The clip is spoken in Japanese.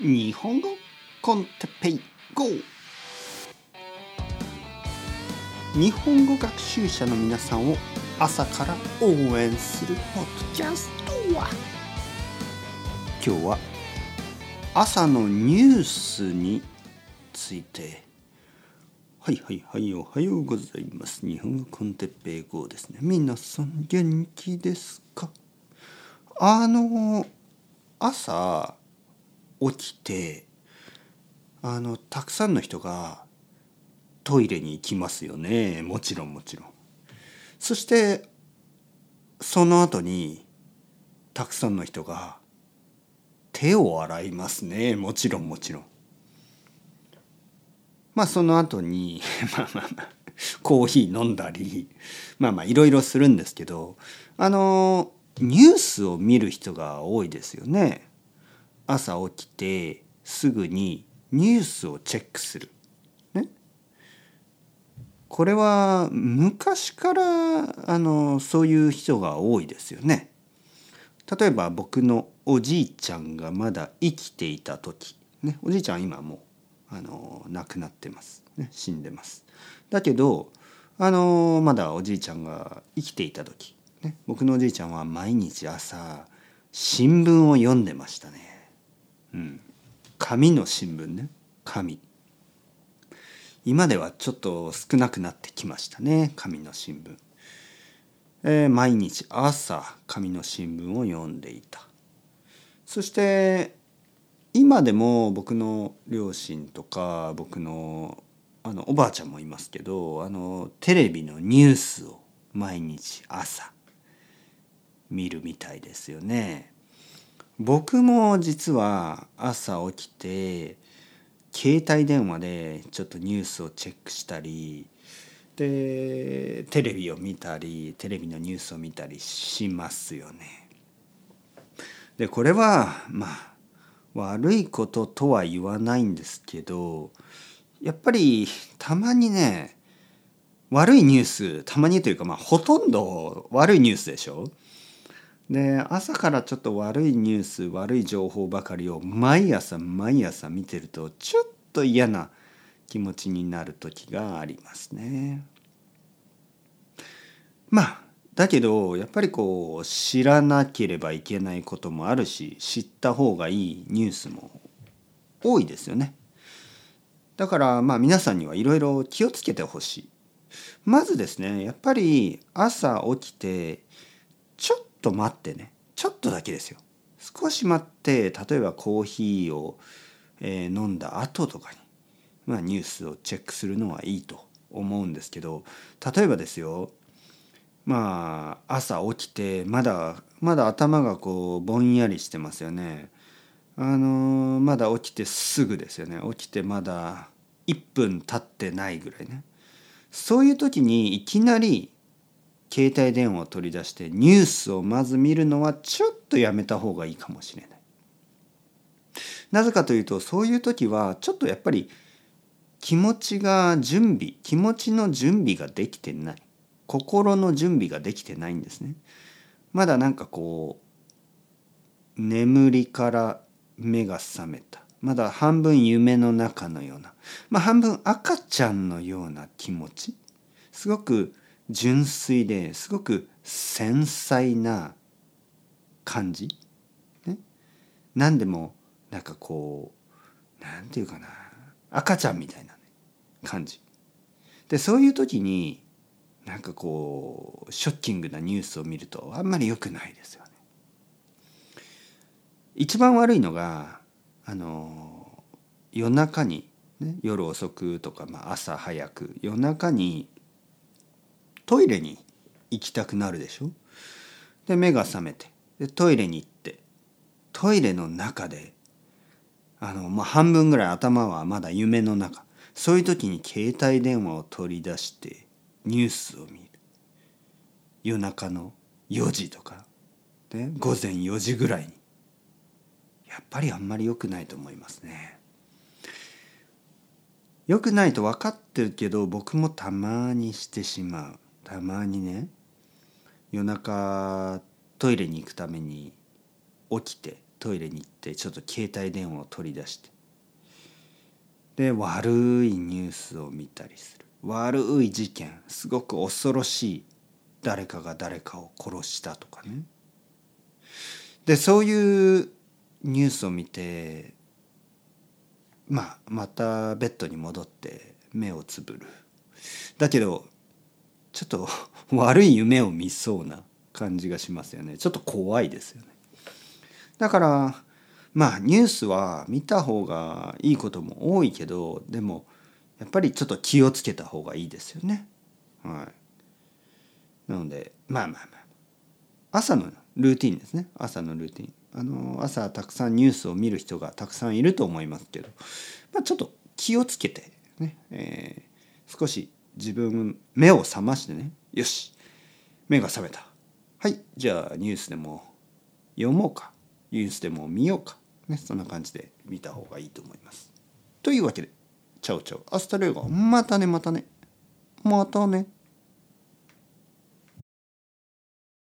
日本語コンテペイ GO! 日本語学習者の皆さんを朝から応援するポッドキャストは。今日は朝のニュースについて。はいはいはいおはようございます。日本語コンテッペイ GO ですね。皆さん元気ですか？あの朝起きてあのたくさんの人がトイレに行きますよねもちろんもちろん。そしてその後にたくさんの人が手を洗いますねもちろんもちろん。まあその後に まあまあまあコーヒー飲んだりまあまあいろいろするんですけどあのニュースを見る人が多いですよね。朝起きてすぐにニュースをチェックする。ね。これは昔からあのそういう人が多いですよね。例えば僕のおじいちゃんがまだ生きていた時、ね、おじいちゃん今もうあの亡くなってます、ね、死んでます。だけどあのまだおじいちゃんが生きていた時、ね、僕のおじいちゃんは毎日朝新聞を読んでましたね。紙の新聞ね。紙今ではちょっと少なくなってきましたね。紙の新聞、えー、毎日朝紙の新聞を読んでいた。そして今でも僕の両親とか僕のあのおばあちゃんもいますけどあのテレビのニュースを毎日朝見るみたいですよね。僕も実は朝起きて携帯電話でちょっとニュースをチェックしたりでテレビを見たりテレビのニュースを見たりしますよね。でこれはまあ悪いこととは言わないんですけどやっぱりたまにね悪いニュースたまにというかまあほとんど悪いニュースでしょ？で朝からちょっと悪いニュース悪い情報ばかりを毎朝毎朝見てるとちょっと嫌な気持ちになる時がありますね。まあだけどやっぱりこう知らなければいけないこともあるし知った方がいいニュースも多いですよね。だからまあ皆さんにはいろいろ気をつけてほしい。まずですねやっぱり朝起きてちょっとと待ってね。ちょっとだけですよ。少し待って例えばコーヒーを、え、飲んだ後とかに、まあ、ニュースをチェックするのはいいと思うんですけど例えばですよまあ朝起きてまだまだ頭がこうぼんやりしてますよね。あのー、まだ起きてすぐですよね。起きてまだ1分経ってないぐらいね。そういう時にいきなり携帯電話を取り出してニュースをまず見るのはちょっとやめた方がいいかもしれない。なぜかというとそういう時はちょっとやっぱり気持ちが準備気持ちの準備ができてない心の準備ができてないんですね。まだなんかこう眠りから目が覚めたまだ半分夢の中のようなまあ半分赤ちゃんのような気持ちすごく純粋ですごく繊細な感じ、ね、何でもなんかこうなんていうかな赤ちゃんみたいな、ね、感じ。でそういう時になんかこうショッキングなニュースを見るとあんまり良くないですよね。一番悪いのがあの夜中に、ね、夜遅くとか、まあ、朝早く夜中にトイレに行きたくなるでしょ？で目が覚めて。でトイレに行って。トイレの中であの、まあ、半分ぐらい頭はまだ夢の中。そういう時に携帯電話を取り出してニュースを見る。夜中の4時とか、で午前4時ぐらいに。やっぱりあんまり良くないと思いますね。良くないと分かってるけど僕もたまにしてしまう。たまにね夜中トイレに行くために起きてトイレに行ってちょっと携帯電話を取り出して。で悪いニュースを見たりする。悪い事件すごく恐ろしい。誰かが誰かを殺したとかね。でそういうニュースを見てまあまたベッドに戻って目をつぶる。だけどちょっと 悪い夢を見そうな感じがしますよね。ちょっと怖いですよね。だからまあニュースは見た方がいいことも多いけどでもやっぱりちょっと気をつけた方がいいですよね。はい。なのでまあまあまあ朝のルーティンですね。朝のルーティン。あの朝たくさんニュースを見る人がたくさんいると思いますけど、まあ、ちょっと気をつけてね、えー、少し自分目を覚ましてね。よし。目が覚めた。はい。じゃあニュースでも読もうか。ニュースでも見ようか、ね、そんな感じで見た方がいいと思います。というわけで ciao ciao。hasta luego またねまたね。またね。